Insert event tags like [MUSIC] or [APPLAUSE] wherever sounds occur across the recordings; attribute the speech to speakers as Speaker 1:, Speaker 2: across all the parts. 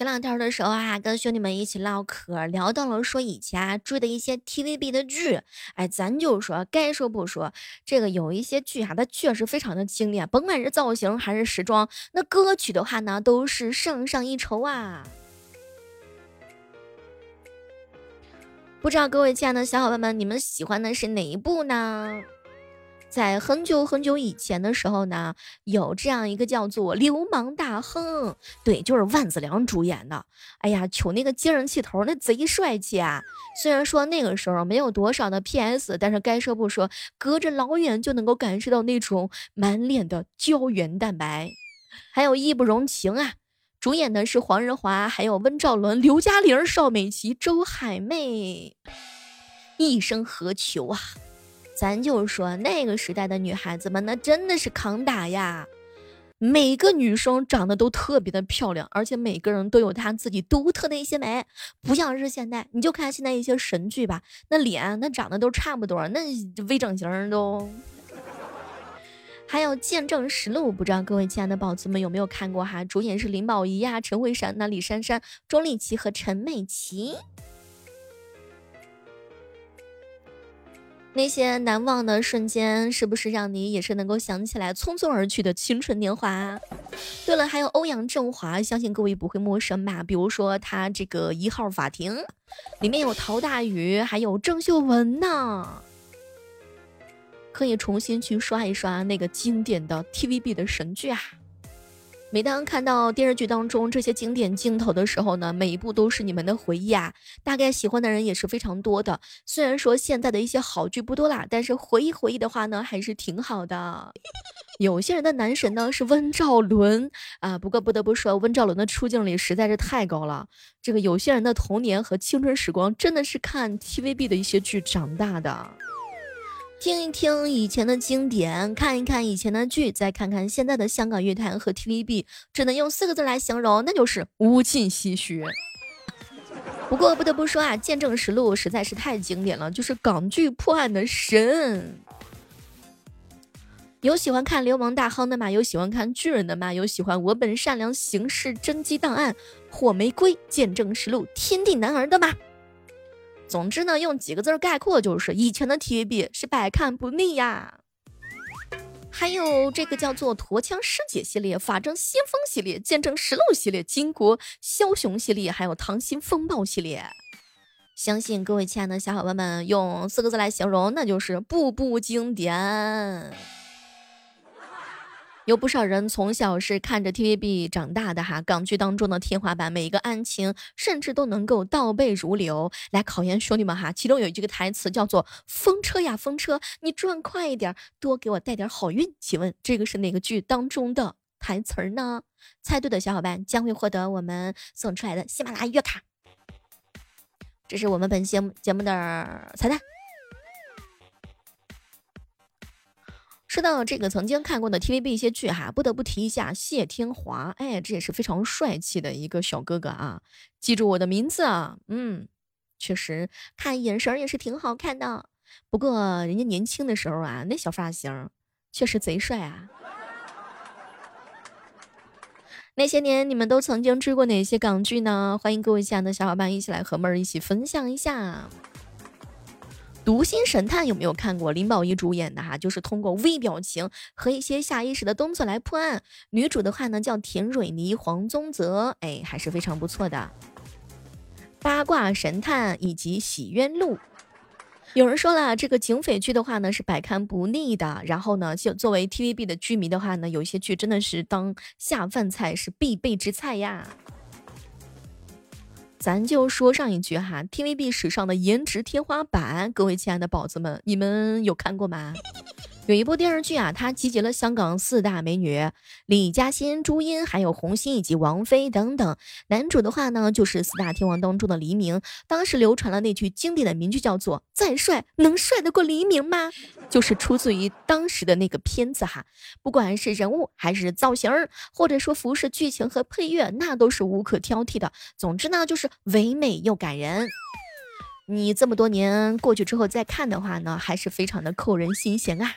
Speaker 1: 前两天的时候啊，跟兄弟们一起唠嗑，聊到了说以前啊追的一些 TVB 的剧。哎，咱就说该说不说，这个有一些剧哈，它确实非常的经典，甭管是造型还是时装，那歌曲的话呢，都是上上一筹啊。不知道各位亲爱的小伙伴们，你们喜欢的是哪一部呢？在很久很久以前的时候呢，有这样一个叫做《流氓大亨》，对，就是万梓良主演的。哎呀，瞅那个接人气头，那贼帅气啊！虽然说那个时候没有多少的 PS，但是该说不说，隔着老远就能够感受到那种满脸的胶原蛋白，还有义不容情啊！主演的是黄日华，还有温兆伦、刘嘉玲、邵美琪、周海媚，一生何求啊！咱就说那个时代的女孩子们，那真的是扛打呀！每个女生长得都特别的漂亮，而且每个人都有她自己独特的一些美，不像是现在。你就看现在一些神剧吧，那脸那长得都差不多，那微整形都。还有《见证实录》，不知道各位亲爱的宝子们有没有看过哈？主演是林保怡呀、陈慧珊、那李珊珊、钟丽缇和陈美琪。那些难忘的瞬间，是不是让你也是能够想起来匆匆而去的青春年华？对了，还有欧阳震华，相信各位不会陌生吧？比如说他这个《一号法庭》，里面有陶大宇，还有郑秀文呢，可以重新去刷一刷那个经典的 TVB 的神剧啊。每当看到电视剧当中这些经典镜头的时候呢，每一部都是你们的回忆啊。大概喜欢的人也是非常多的。虽然说现在的一些好剧不多啦，但是回忆回忆的话呢，还是挺好的。有些人的男神呢是温兆伦啊，不过不得不说，温兆伦的出镜率实在是太高了。这个有些人的童年和青春时光真的是看 TVB 的一些剧长大的。听一听以前的经典，看一看以前的剧，再看看现在的香港乐坛和 TVB，只能用四个字来形容，那就是无尽唏嘘。[LAUGHS] 不过不得不说啊，《见证实录》实在是太经典了，就是港剧破案的神。有喜欢看《流氓大亨》的吗？有喜欢看《巨人》的吗？有喜欢《我本善良》《刑事侦缉档案》《火玫瑰》《见证实录》《天地男儿》的吗？总之呢，用几个字概括就是以前的 TVB 是百看不腻呀。还有这个叫做《驼枪师姐》系列、《法证先锋》系列、《见证实录》系列、《巾帼枭雄》系列，还有《溏心风暴》系列。相信各位亲爱的小伙伴们用四个字来形容，那就是步步经典。有不少人从小是看着 TVB 长大的哈，港剧当中的天花板，每一个案情甚至都能够倒背如流来考验兄弟们哈。其中有一句台词叫做“风车呀风车，你转快一点，多给我带点好运”。请问这个是哪个剧当中的台词儿呢？猜对的小伙伴将会获得我们送出来的喜马拉雅月卡。这是我们本节目节目的彩蛋。说到这个曾经看过的 TVB 一些剧哈，不得不提一下谢天华，哎，这也是非常帅气的一个小哥哥啊！记住我的名字啊，嗯，确实看眼神也是挺好看的。不过人家年轻的时候啊，那小发型确实贼帅啊！那些年你们都曾经追过哪些港剧呢？欢迎各位亲爱的小伙伴一起来和妹儿一起分享一下。读心神探有没有看过？林保怡主演的哈，就是通过微表情和一些下意识的动作来破案。女主的话呢叫田蕊妮、黄宗泽，哎，还是非常不错的。八卦神探以及洗冤录，有人说了，这个警匪剧的话呢是百看不腻的。然后呢，就作为 TVB 的剧迷的话呢，有些剧真的是当下饭菜是必备之菜呀。咱就说上一句哈，TVB 史上的颜值天花板，各位亲爱的宝子们，你们有看过吗？有一部电视剧啊，它集结了香港四大美女李嘉欣、朱茵，还有红星以及王菲等等。男主的话呢，就是四大天王当中的黎明。当时流传了那句经典的名句，叫做“再帅能帅得过黎明吗？”就是出自于当时的那个片子哈。不管是人物还是造型，或者说服饰、剧情和配乐，那都是无可挑剔的。总之呢，就是唯美又感人。你这么多年过去之后再看的话呢，还是非常的扣人心弦啊。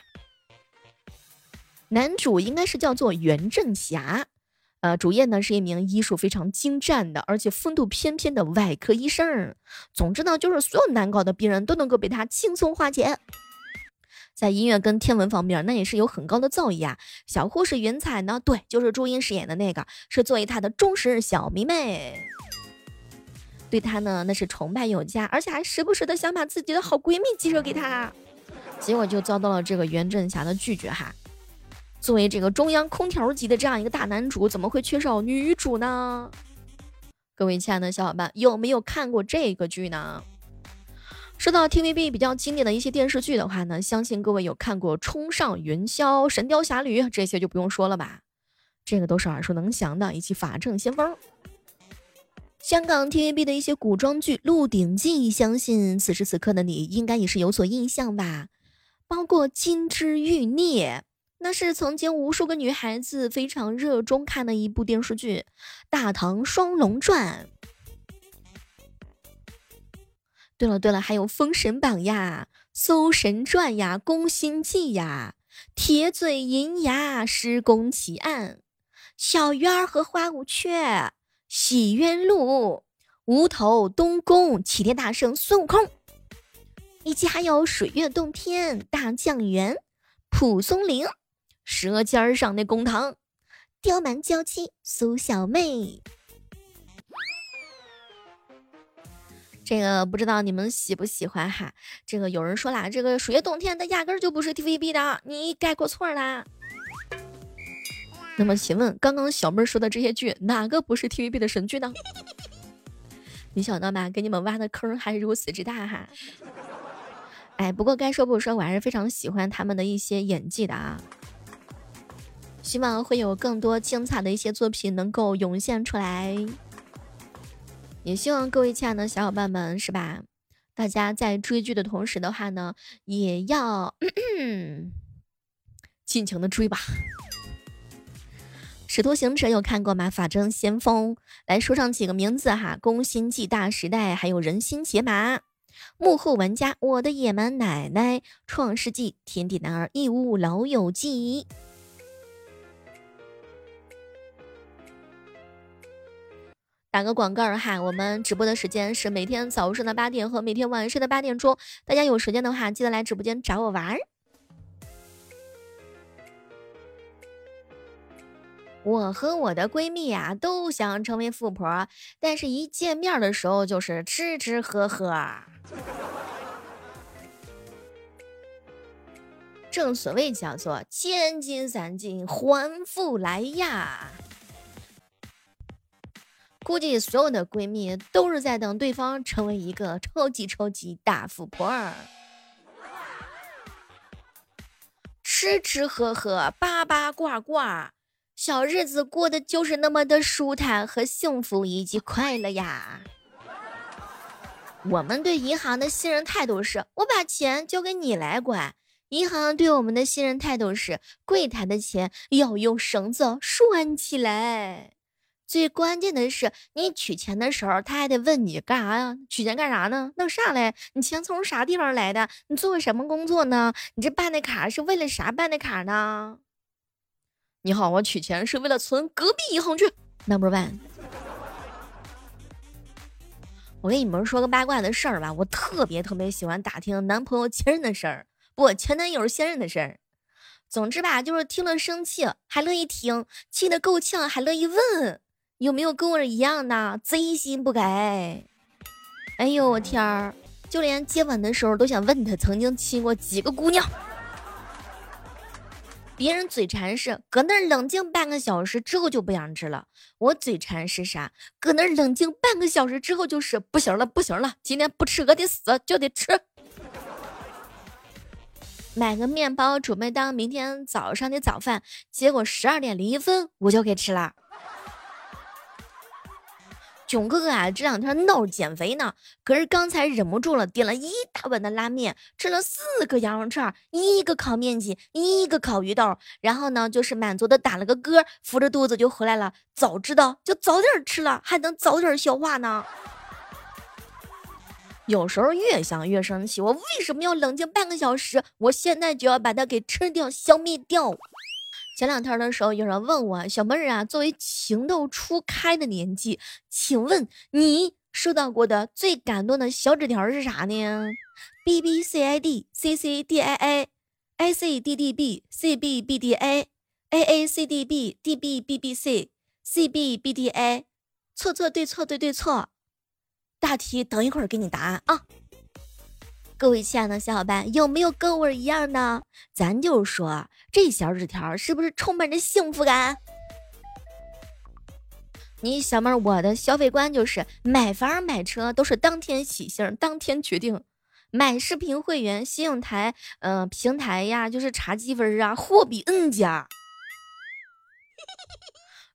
Speaker 1: 男主应该是叫做袁振霞，呃，主业呢是一名医术非常精湛的，而且风度翩翩的外科医生。总之呢，就是所有难搞的病人都能够被他轻松化解。在音乐跟天文方面，那也是有很高的造诣啊。小护士云彩呢，对，就是朱茵饰演的那个，是作为他的忠实小迷妹。对他呢，那是崇拜有加，而且还时不时的想把自己的好闺蜜介绍给他，结果就遭到了这个袁振霞的拒绝哈。作为这个中央空调级的这样一个大男主，怎么会缺少女主呢？各位亲爱的小伙伴，有没有看过这个剧呢？说到 TVB 比较经典的一些电视剧的话呢，相信各位有看过《冲上云霄》《神雕侠侣》这些就不用说了吧，这个都是耳熟能详的，以及《法证先锋》。香港 TVB 的一些古装剧《鹿鼎记》，相信此时此刻的你应该也是有所印象吧，包括《金枝欲孽》。那是曾经无数个女孩子非常热衷看的一部电视剧《大唐双龙传》。对了对了，还有《封神榜》呀，《搜神传》呀，《宫心计》呀，《铁嘴银牙》《施公奇案》《小鱼儿和花无缺》《洗冤录》《无头东宫》《齐天大圣孙悟空》，以及还有《水月洞天》《大将元》《蒲松龄》。舌尖上的公堂，刁蛮娇妻苏小妹。这个不知道你们喜不喜欢哈？这个有人说啦，这个《水月洞天》它压根儿就不是 TVB 的，你概括错啦。那么请问，刚刚小妹说的这些剧，哪个不是 TVB 的神剧呢？[LAUGHS] 没想到吧？给你们挖的坑还如此之大哈！哎，不过该说不说，我还是非常喜欢他们的一些演技的啊。希望会有更多精彩的一些作品能够涌现出来，也希望各位亲爱的小伙伴们，是吧？大家在追剧的同时的话呢，也要 [CLEARS THROAT] 尽情的追吧。《使徒行者》有看过吗？《法证先锋》来说上几个名字哈，《宫心计》《大时代》，还有《人心解码》。幕后玩家，我的野蛮奶奶，《创世纪》，《天地男儿》，《义乌老友记》。打个广告哈，我们直播的时间是每天早上的八点和每天晚上的八点钟，大家有时间的话，记得来直播间找我玩儿。我和我的闺蜜呀，都想成为富婆，但是一见面的时候就是吃吃喝喝。正所谓叫做千金散尽还复来呀。估计所有的闺蜜都是在等对方成为一个超级超级大富婆儿，吃吃喝喝，八八卦卦，小日子过得就是那么的舒坦和幸福以及快乐呀。我们对银行的信任态度是，我把钱交给你来管；银行对我们的信任态度是，柜台的钱要用绳子拴起来。最关键的是，你取钱的时候，他还得问你干啥呀？取钱干啥呢？弄啥嘞？你钱从啥地方来的？你做什么工作呢？你这办的卡是为了啥办的卡呢？你好，我取钱是为了存隔壁银行去。Number one，我跟你们说个八卦的事儿吧，我特别特别喜欢打听男朋友前任的事儿，不，前男友现任的事儿。总之吧，就是听了生气还乐意听，气得够呛还乐意问。有没有跟我一样的贼心不改？哎呦我天儿，就连接吻的时候都想问他曾经亲过几个姑娘。别人嘴馋是搁那儿冷静半个小时之后就不想吃了，我嘴馋是啥？搁那儿冷静半个小时之后就是不行了，不行了，今天不吃饿得死就得吃。买个面包准备当明天早上的早饭，结果十二点零一分我就给吃了。囧哥哥啊，这两天闹着减肥呢，可是刚才忍不住了，点了一大碗的拉面，吃了四个羊肉串，一个烤面筋，一个烤鱼豆，然后呢，就是满足的打了个嗝，扶着肚子就回来了。早知道就早点吃了，还能早点消化呢。有时候越想越生气，我为什么要冷静半个小时？我现在就要把它给吃掉，消灭掉。前两天的时候，有人问我小妹儿啊，作为情窦初开的年纪，请问你收到过的最感动的小纸条是啥呢？B B C I D C C D I A A C D D B C B B D A A A C D B D B B B C C B B D A，错错对错对对错，大题等一会儿给你答案啊。各位亲爱的小伙伴，有没有跟我一样呢？咱就是说这小纸条是不是充满着幸福感？你小妹儿，我的消费观就是买房买车都是当天喜庆，当天决定。买视频会员、信用台、呃平台呀，就是查积分啊，货比 N 加。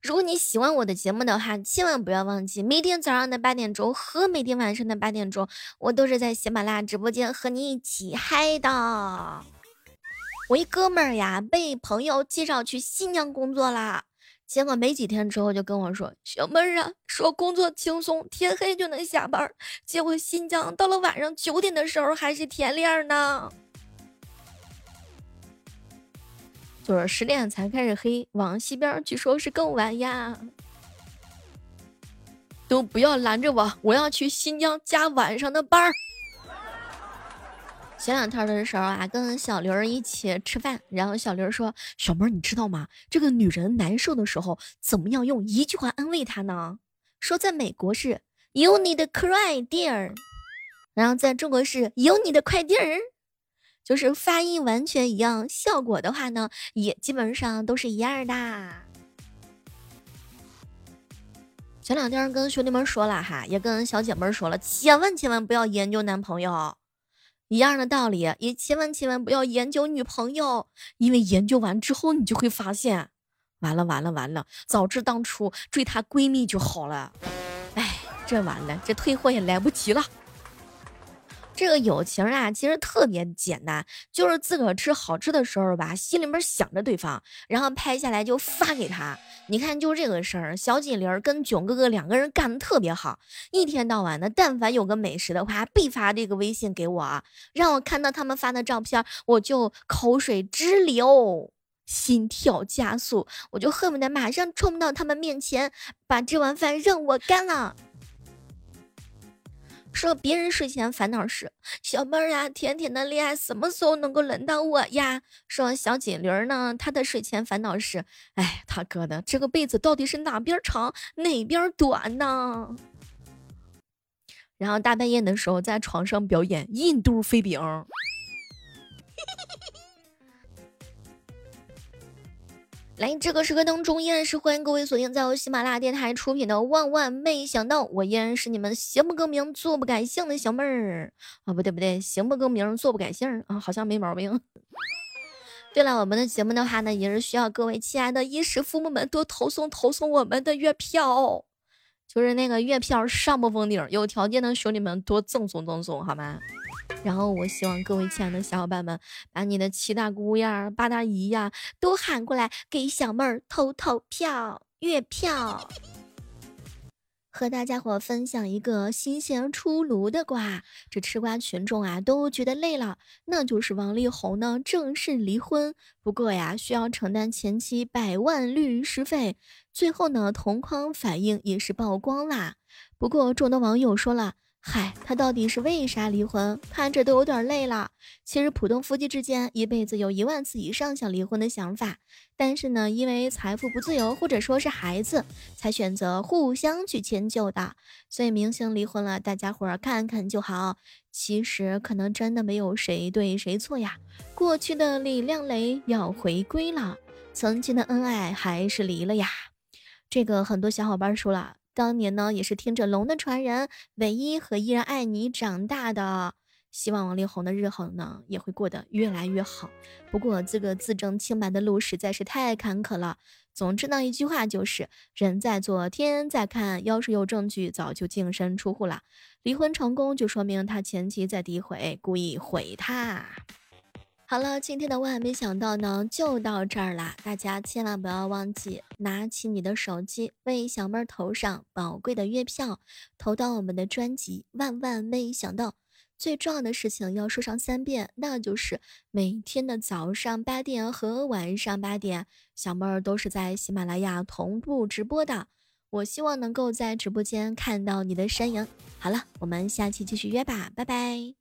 Speaker 1: 如果你喜欢我的节目的话，千万不要忘记每天早上的八点钟和每天晚上的八点钟，我都是在喜马拉雅直播间和你一起嗨的。我一哥们儿呀，被朋友介绍去新疆工作啦，结果没几天之后就跟我说：“小妹儿啊，说工作轻松，天黑就能下班。”结果新疆到了晚上九点的时候还是天亮呢。就是十点才开始黑，往西边据说是更晚呀。都不要拦着我，我要去新疆加晚上的班儿。前两天的时候啊，跟小刘一起吃饭，然后小刘说：“小妹儿，你知道吗？这个女人难受的时候，怎么样用一句话安慰她呢？说在美国是 ‘You need cry, dear’，然后在中国是 ‘You need 快递儿’。”就是发音完全一样，效果的话呢，也基本上都是一样的。前两天跟兄弟们说了哈，也跟小姐妹说了，千万千万不要研究男朋友，一样的道理，也千万千万不要研究女朋友，因为研究完之后，你就会发现，完了完了完了，早知当初追她闺蜜就好了。哎，这完了，这退货也来不及了。这个友情啊，其实特别简单，就是自个儿吃好吃的时候吧，心里面想着对方，然后拍下来就发给他。你看，就这个事儿，小锦玲跟囧哥哥两个人干的特别好，一天到晚的，但凡有个美食的话，必发这个微信给我啊，让我看到他们发的照片，我就口水直流，心跳加速，我就恨不得马上冲到他们面前，把这碗饭让我干了。说别人睡前烦恼是小妹儿呀，甜甜的恋爱什么时候能够轮到我呀？说小锦驴儿呢，他的睡前烦恼是，哎，他哥的这个被子到底是哪边长哪边短呢？然后大半夜的时候在床上表演印度飞饼。[LAUGHS] 来，这个时刻当中依然是欢迎各位锁定在由喜马拉雅电台出品的《万万没想到》，我依然是你们行不更名，坐不改姓的小妹儿啊，不对不对，行不更名，坐不改姓啊，好像没毛病。[LAUGHS] 对了，我们的节目的话呢，也是需要各位亲爱的衣食父母们多投送投送我们的月票，就是那个月票上不封顶，有条件的兄弟们多赠送赠送，好吗？然后我希望各位亲爱的小伙伴们，把你的七大姑呀、八大姨呀都喊过来，给小妹儿投投票、月票。和大家伙分享一个新鲜出炉的瓜，这吃瓜群众啊都觉得累了，那就是王力宏呢正式离婚，不过呀需要承担前妻百万律师费。最后呢同框反应也是曝光啦，不过众多网友说了。嗨，他到底是为啥离婚？看着都有点累了。其实普通夫妻之间一辈子有一万次以上想离婚的想法，但是呢，因为财富不自由或者说是孩子，才选择互相去迁就的。所以明星离婚了，大家伙儿看看就好。其实可能真的没有谁对谁错呀。过去的李亮雷要回归了，曾经的恩爱还是离了呀。这个很多小伙伴说了。当年呢，也是听着龙的传人，唯一和依然爱你长大的。希望王力宏的日后呢，也会过得越来越好。不过这个自证清白的路实在是太坎坷了。总之呢，一句话就是：人在做，天在看。要是有证据，早就净身出户了。离婚成功，就说明他前妻在诋毁，故意毁他。好了，今天的万万没想到呢，就到这儿啦！大家千万不要忘记拿起你的手机，为小妹儿投上宝贵的月票，投到我们的专辑《万万没想到》。最重要的事情要说上三遍，那就是每天的早上八点和晚上八点，小妹儿都是在喜马拉雅同步直播的。我希望能够在直播间看到你的身影。好了，我们下期继续约吧，拜拜。